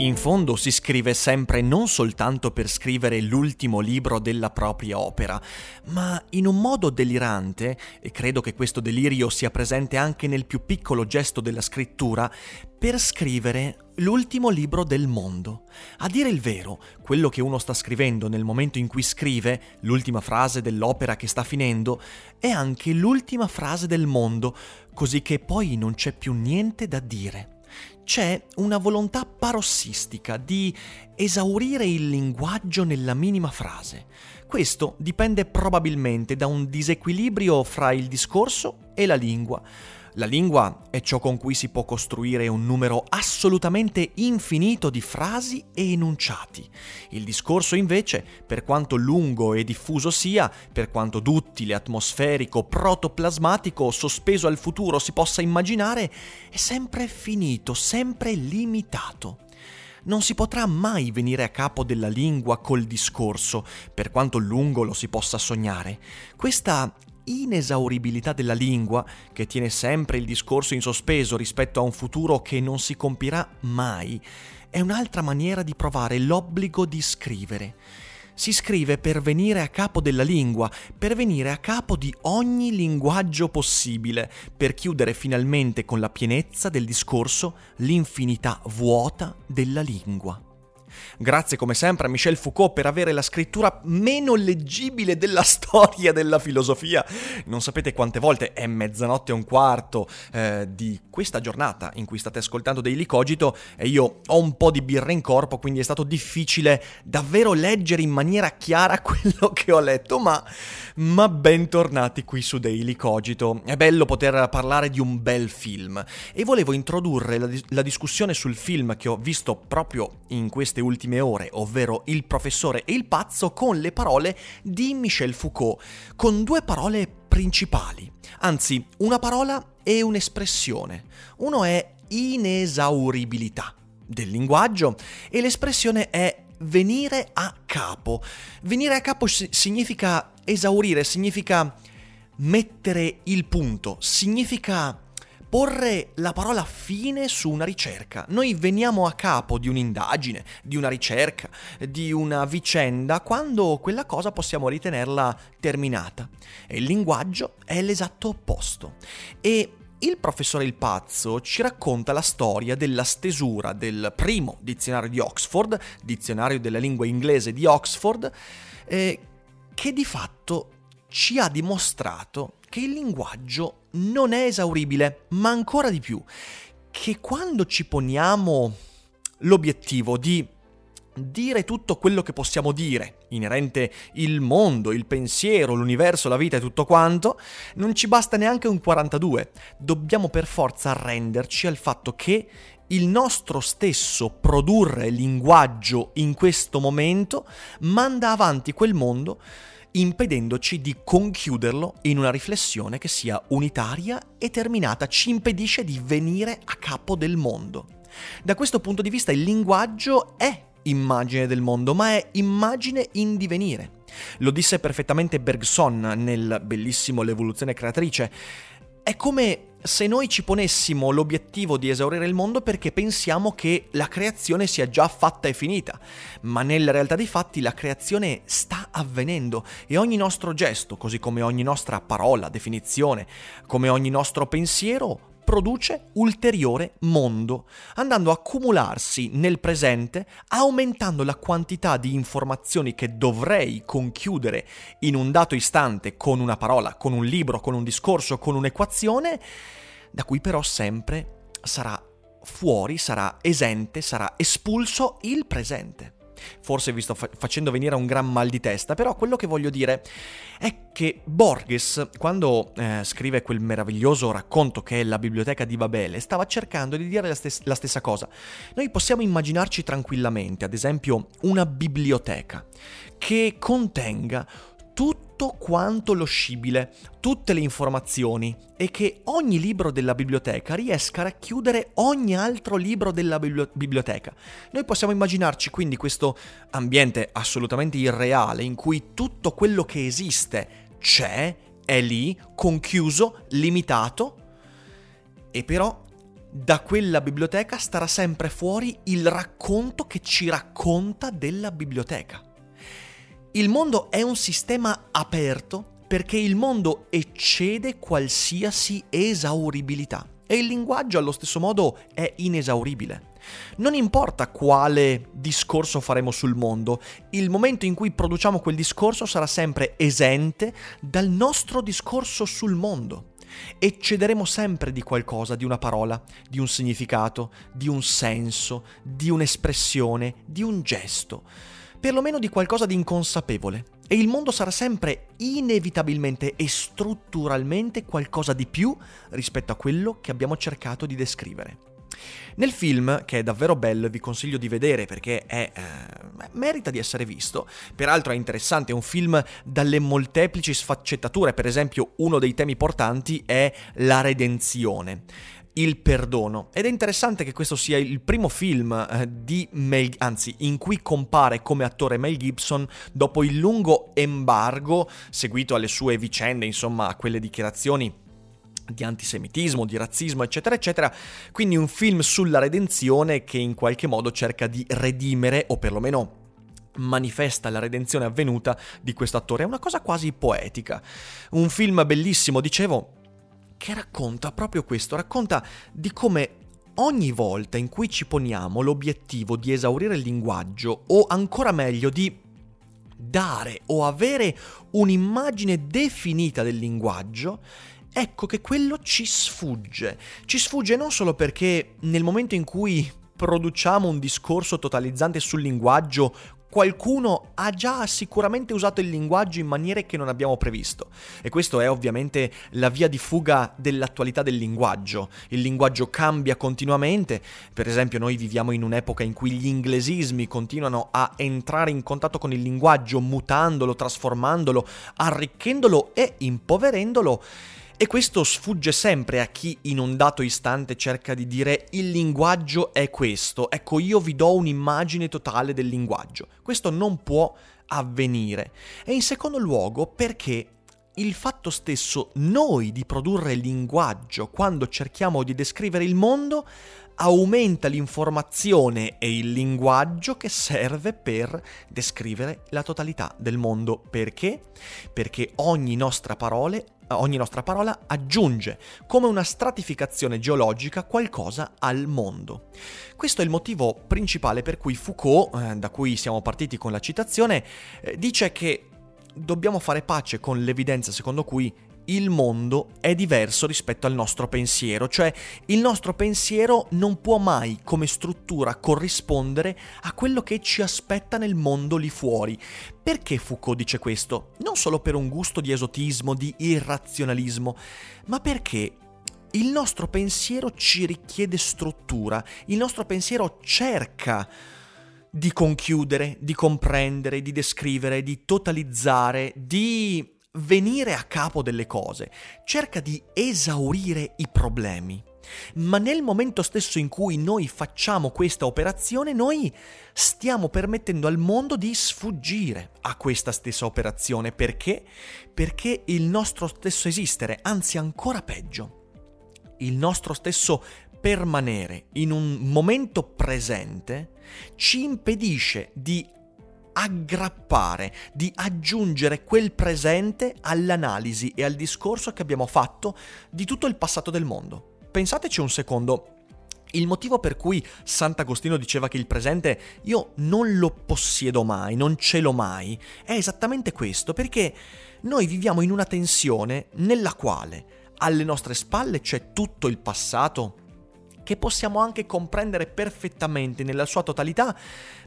In fondo si scrive sempre non soltanto per scrivere l'ultimo libro della propria opera, ma in un modo delirante, e credo che questo delirio sia presente anche nel più piccolo gesto della scrittura, per scrivere l'ultimo libro del mondo. A dire il vero, quello che uno sta scrivendo nel momento in cui scrive, l'ultima frase dell'opera che sta finendo, è anche l'ultima frase del mondo, così che poi non c'è più niente da dire c'è una volontà parossistica di esaurire il linguaggio nella minima frase. Questo dipende probabilmente da un disequilibrio fra il discorso e la lingua. La lingua è ciò con cui si può costruire un numero assolutamente infinito di frasi e enunciati. Il discorso invece, per quanto lungo e diffuso sia, per quanto duttile, atmosferico, protoplasmatico, sospeso al futuro si possa immaginare, è sempre finito, sempre limitato non si potrà mai venire a capo della lingua col discorso, per quanto lungo lo si possa sognare. Questa inesauribilità della lingua, che tiene sempre il discorso in sospeso rispetto a un futuro che non si compirà mai, è un'altra maniera di provare l'obbligo di scrivere. Si scrive per venire a capo della lingua, per venire a capo di ogni linguaggio possibile, per chiudere finalmente con la pienezza del discorso l'infinità vuota della lingua. Grazie come sempre a Michel Foucault per avere la scrittura meno leggibile della storia della filosofia. Non sapete quante volte è mezzanotte e un quarto eh, di questa giornata in cui state ascoltando Daily Cogito e io ho un po' di birra in corpo, quindi è stato difficile davvero leggere in maniera chiara quello che ho letto, ma, ma bentornati qui su Daily Cogito. È bello poter parlare di un bel film e volevo introdurre la, la discussione sul film che ho visto proprio in queste ultime ore, ovvero Il professore e il pazzo, con le parole di Michel Foucault, con due parole principali, anzi una parola e un'espressione. Uno è inesauribilità del linguaggio e l'espressione è venire a capo. Venire a capo significa esaurire, significa mettere il punto, significa porre la parola fine su una ricerca. Noi veniamo a capo di un'indagine, di una ricerca, di una vicenda, quando quella cosa possiamo ritenerla terminata. E il linguaggio è l'esatto opposto. E il professore Il Pazzo ci racconta la storia della stesura del primo dizionario di Oxford, dizionario della lingua inglese di Oxford, eh, che di fatto ci ha dimostrato che il linguaggio non è esauribile, ma ancora di più, che quando ci poniamo l'obiettivo di dire tutto quello che possiamo dire, inerente il mondo, il pensiero, l'universo, la vita e tutto quanto, non ci basta neanche un 42. Dobbiamo per forza arrenderci al fatto che il nostro stesso produrre linguaggio in questo momento manda avanti quel mondo impedendoci di conchiuderlo in una riflessione che sia unitaria e terminata, ci impedisce di venire a capo del mondo. Da questo punto di vista il linguaggio è immagine del mondo, ma è immagine in divenire. Lo disse perfettamente Bergson nel bellissimo L'evoluzione creatrice. È come se noi ci ponessimo l'obiettivo di esaurire il mondo perché pensiamo che la creazione sia già fatta e finita, ma nella realtà dei fatti la creazione sta avvenendo e ogni nostro gesto, così come ogni nostra parola, definizione, come ogni nostro pensiero, produce ulteriore mondo, andando a accumularsi nel presente, aumentando la quantità di informazioni che dovrei conchiudere in un dato istante con una parola, con un libro, con un discorso, con un'equazione, da cui però sempre sarà fuori, sarà esente, sarà espulso il presente. Forse vi sto fa- facendo venire un gran mal di testa, però quello che voglio dire è che Borges, quando eh, scrive quel meraviglioso racconto che è la biblioteca di Babele, stava cercando di dire la, stes- la stessa cosa. Noi possiamo immaginarci tranquillamente, ad esempio, una biblioteca che contenga tutto quanto lo scibile, tutte le informazioni e che ogni libro della biblioteca riesca a racchiudere ogni altro libro della biblioteca. Noi possiamo immaginarci quindi questo ambiente assolutamente irreale in cui tutto quello che esiste c'è, è lì, conchiuso, limitato, e però da quella biblioteca starà sempre fuori il racconto che ci racconta della biblioteca. Il mondo è un sistema aperto perché il mondo eccede qualsiasi esauribilità e il linguaggio allo stesso modo è inesauribile. Non importa quale discorso faremo sul mondo, il momento in cui produciamo quel discorso sarà sempre esente dal nostro discorso sul mondo. Eccederemo sempre di qualcosa, di una parola, di un significato, di un senso, di un'espressione, di un gesto perlomeno di qualcosa di inconsapevole. E il mondo sarà sempre inevitabilmente e strutturalmente qualcosa di più rispetto a quello che abbiamo cercato di descrivere. Nel film, che è davvero bello e vi consiglio di vedere perché è, eh, merita di essere visto, peraltro è interessante, è un film dalle molteplici sfaccettature, per esempio uno dei temi portanti è la redenzione il perdono. Ed è interessante che questo sia il primo film eh, di Mel, anzi, in cui compare come attore Mel Gibson dopo il lungo embargo seguito alle sue vicende, insomma, a quelle dichiarazioni di antisemitismo, di razzismo, eccetera, eccetera. Quindi un film sulla redenzione che in qualche modo cerca di redimere o perlomeno manifesta la redenzione avvenuta di questo attore. È una cosa quasi poetica. Un film bellissimo, dicevo, che racconta proprio questo, racconta di come ogni volta in cui ci poniamo l'obiettivo di esaurire il linguaggio o ancora meglio di dare o avere un'immagine definita del linguaggio, ecco che quello ci sfugge. Ci sfugge non solo perché nel momento in cui produciamo un discorso totalizzante sul linguaggio qualcuno ha già sicuramente usato il linguaggio in maniere che non abbiamo previsto. E questo è ovviamente la via di fuga dell'attualità del linguaggio. Il linguaggio cambia continuamente, per esempio noi viviamo in un'epoca in cui gli inglesismi continuano a entrare in contatto con il linguaggio, mutandolo, trasformandolo, arricchendolo e impoverendolo. E questo sfugge sempre a chi in un dato istante cerca di dire il linguaggio è questo, ecco io vi do un'immagine totale del linguaggio. Questo non può avvenire. E in secondo luogo perché il fatto stesso noi di produrre linguaggio quando cerchiamo di descrivere il mondo aumenta l'informazione e il linguaggio che serve per descrivere la totalità del mondo. Perché? Perché ogni nostra, parole, ogni nostra parola aggiunge come una stratificazione geologica qualcosa al mondo. Questo è il motivo principale per cui Foucault, eh, da cui siamo partiti con la citazione, eh, dice che dobbiamo fare pace con l'evidenza secondo cui il mondo è diverso rispetto al nostro pensiero, cioè il nostro pensiero non può mai come struttura corrispondere a quello che ci aspetta nel mondo lì fuori. Perché Foucault dice questo? Non solo per un gusto di esotismo, di irrazionalismo, ma perché il nostro pensiero ci richiede struttura, il nostro pensiero cerca di conchiudere, di comprendere, di descrivere, di totalizzare, di venire a capo delle cose, cerca di esaurire i problemi. Ma nel momento stesso in cui noi facciamo questa operazione, noi stiamo permettendo al mondo di sfuggire a questa stessa operazione. Perché? Perché il nostro stesso esistere, anzi ancora peggio, il nostro stesso permanere in un momento presente ci impedisce di aggrappare, di aggiungere quel presente all'analisi e al discorso che abbiamo fatto di tutto il passato del mondo. Pensateci un secondo. Il motivo per cui Sant'Agostino diceva che il presente io non lo possiedo mai, non ce l'ho mai, è esattamente questo, perché noi viviamo in una tensione nella quale alle nostre spalle c'è tutto il passato che possiamo anche comprendere perfettamente nella sua totalità,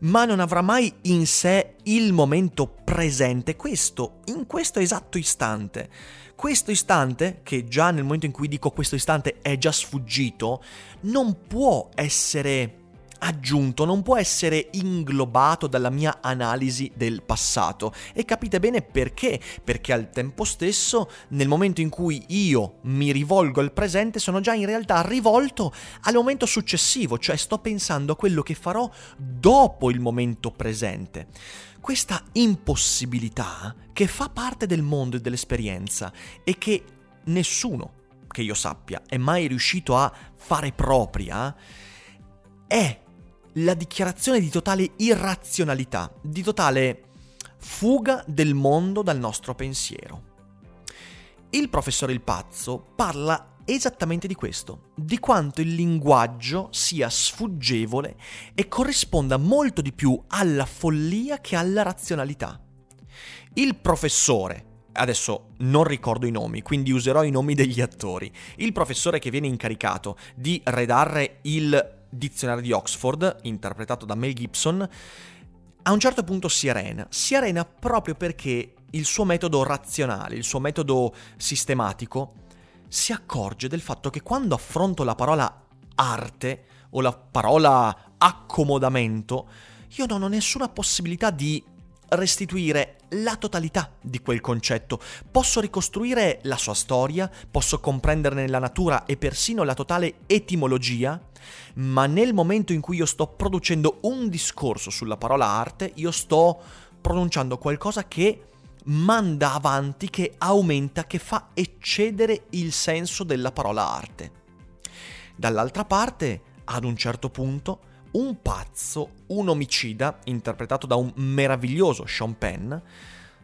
ma non avrà mai in sé il momento presente, questo, in questo esatto istante. Questo istante, che già nel momento in cui dico questo istante è già sfuggito, non può essere aggiunto, non può essere inglobato dalla mia analisi del passato. E capite bene perché? Perché al tempo stesso, nel momento in cui io mi rivolgo al presente, sono già in realtà rivolto al momento successivo, cioè sto pensando a quello che farò dopo il momento presente. Questa impossibilità che fa parte del mondo e dell'esperienza e che nessuno, che io sappia, è mai riuscito a fare propria, è la dichiarazione di totale irrazionalità, di totale fuga del mondo dal nostro pensiero. Il professore Il Pazzo parla esattamente di questo, di quanto il linguaggio sia sfuggevole e corrisponda molto di più alla follia che alla razionalità. Il professore, adesso non ricordo i nomi, quindi userò i nomi degli attori, il professore che viene incaricato di redarre il dizionario di Oxford, interpretato da Mel Gibson, a un certo punto si arena. Si arena proprio perché il suo metodo razionale, il suo metodo sistematico, si accorge del fatto che quando affronto la parola arte o la parola accomodamento, io non ho nessuna possibilità di restituire la totalità di quel concetto. Posso ricostruire la sua storia, posso comprenderne la natura e persino la totale etimologia, ma nel momento in cui io sto producendo un discorso sulla parola arte, io sto pronunciando qualcosa che manda avanti, che aumenta, che fa eccedere il senso della parola arte. Dall'altra parte, ad un certo punto, un pazzo, un omicida, interpretato da un meraviglioso Sean Penn,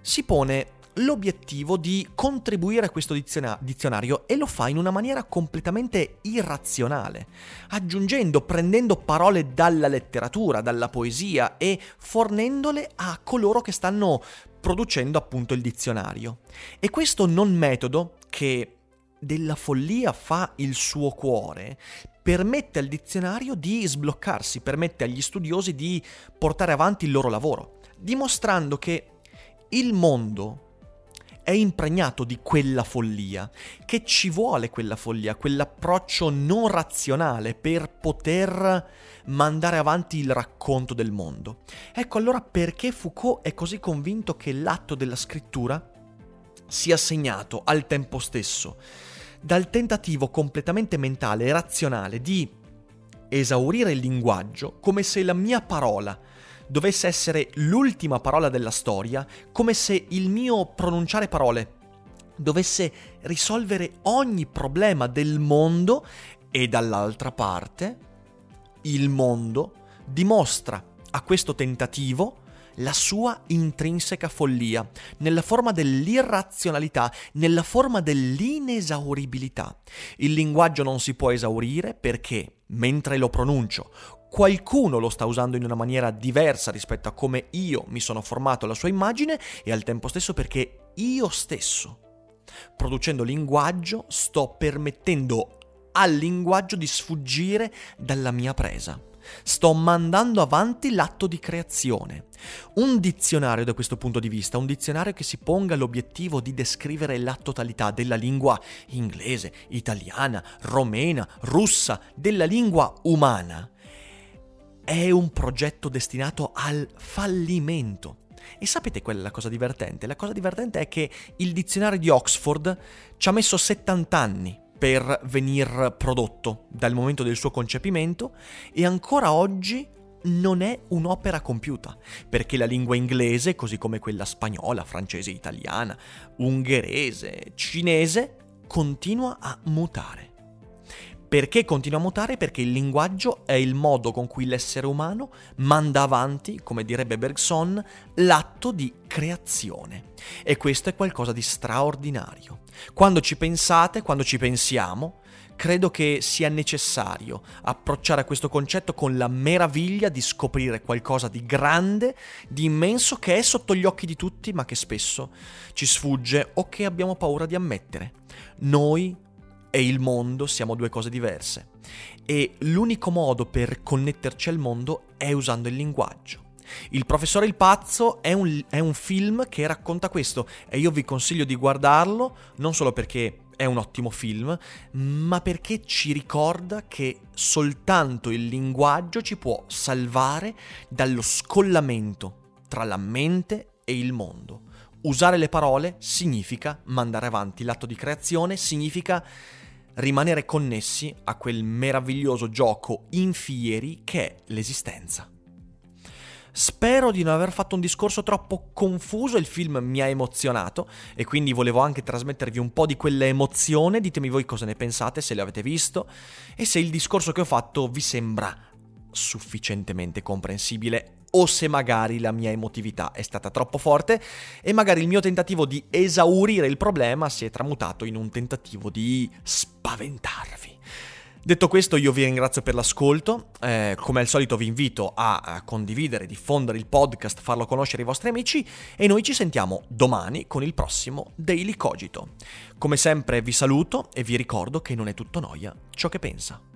si pone l'obiettivo di contribuire a questo dizionario e lo fa in una maniera completamente irrazionale, aggiungendo, prendendo parole dalla letteratura, dalla poesia e fornendole a coloro che stanno producendo appunto il dizionario. E questo non metodo che della follia fa il suo cuore, permette al dizionario di sbloccarsi, permette agli studiosi di portare avanti il loro lavoro, dimostrando che il mondo è impregnato di quella follia, che ci vuole quella follia, quell'approccio non razionale per poter mandare avanti il racconto del mondo. Ecco allora perché Foucault è così convinto che l'atto della scrittura sia segnato al tempo stesso dal tentativo completamente mentale e razionale di esaurire il linguaggio come se la mia parola dovesse essere l'ultima parola della storia, come se il mio pronunciare parole dovesse risolvere ogni problema del mondo e dall'altra parte il mondo dimostra a questo tentativo la sua intrinseca follia, nella forma dell'irrazionalità, nella forma dell'inesauribilità. Il linguaggio non si può esaurire perché, mentre lo pronuncio, qualcuno lo sta usando in una maniera diversa rispetto a come io mi sono formato la sua immagine e al tempo stesso perché io stesso, producendo linguaggio, sto permettendo al linguaggio di sfuggire dalla mia presa. Sto mandando avanti l'atto di creazione. Un dizionario da questo punto di vista, un dizionario che si ponga l'obiettivo di descrivere la totalità della lingua inglese, italiana, romena, russa, della lingua umana, è un progetto destinato al fallimento. E sapete qual è la cosa divertente? La cosa divertente è che il dizionario di Oxford ci ha messo 70 anni per venir prodotto dal momento del suo concepimento e ancora oggi non è un'opera compiuta, perché la lingua inglese, così come quella spagnola, francese, italiana, ungherese, cinese, continua a mutare. Perché continua a mutare? Perché il linguaggio è il modo con cui l'essere umano manda avanti, come direbbe Bergson, l'atto di creazione. E questo è qualcosa di straordinario. Quando ci pensate, quando ci pensiamo, credo che sia necessario approcciare a questo concetto con la meraviglia di scoprire qualcosa di grande, di immenso, che è sotto gli occhi di tutti, ma che spesso ci sfugge o che abbiamo paura di ammettere. Noi e il mondo siamo due cose diverse. E l'unico modo per connetterci al mondo è usando il linguaggio. Il professore il pazzo è un, è un, film che racconta questo e io vi consiglio di guardarlo non solo perché è un ottimo film, ma perché ci ricorda che soltanto il linguaggio ci può salvare dallo scollamento tra la mente e il mondo. Usare le parole significa mandare avanti l'atto di creazione, significa rimanere connessi a quel meraviglioso gioco infieri che è l'esistenza. Spero di non aver fatto un discorso troppo confuso, il film mi ha emozionato e quindi volevo anche trasmettervi un po' di quella emozione, ditemi voi cosa ne pensate, se l'avete visto e se il discorso che ho fatto vi sembra sufficientemente comprensibile o se magari la mia emotività è stata troppo forte e magari il mio tentativo di esaurire il problema si è tramutato in un tentativo di spaventarvi. Detto questo io vi ringrazio per l'ascolto, eh, come al solito vi invito a, a condividere, diffondere il podcast, farlo conoscere ai vostri amici e noi ci sentiamo domani con il prossimo Daily Cogito. Come sempre vi saluto e vi ricordo che non è tutto noia ciò che pensa.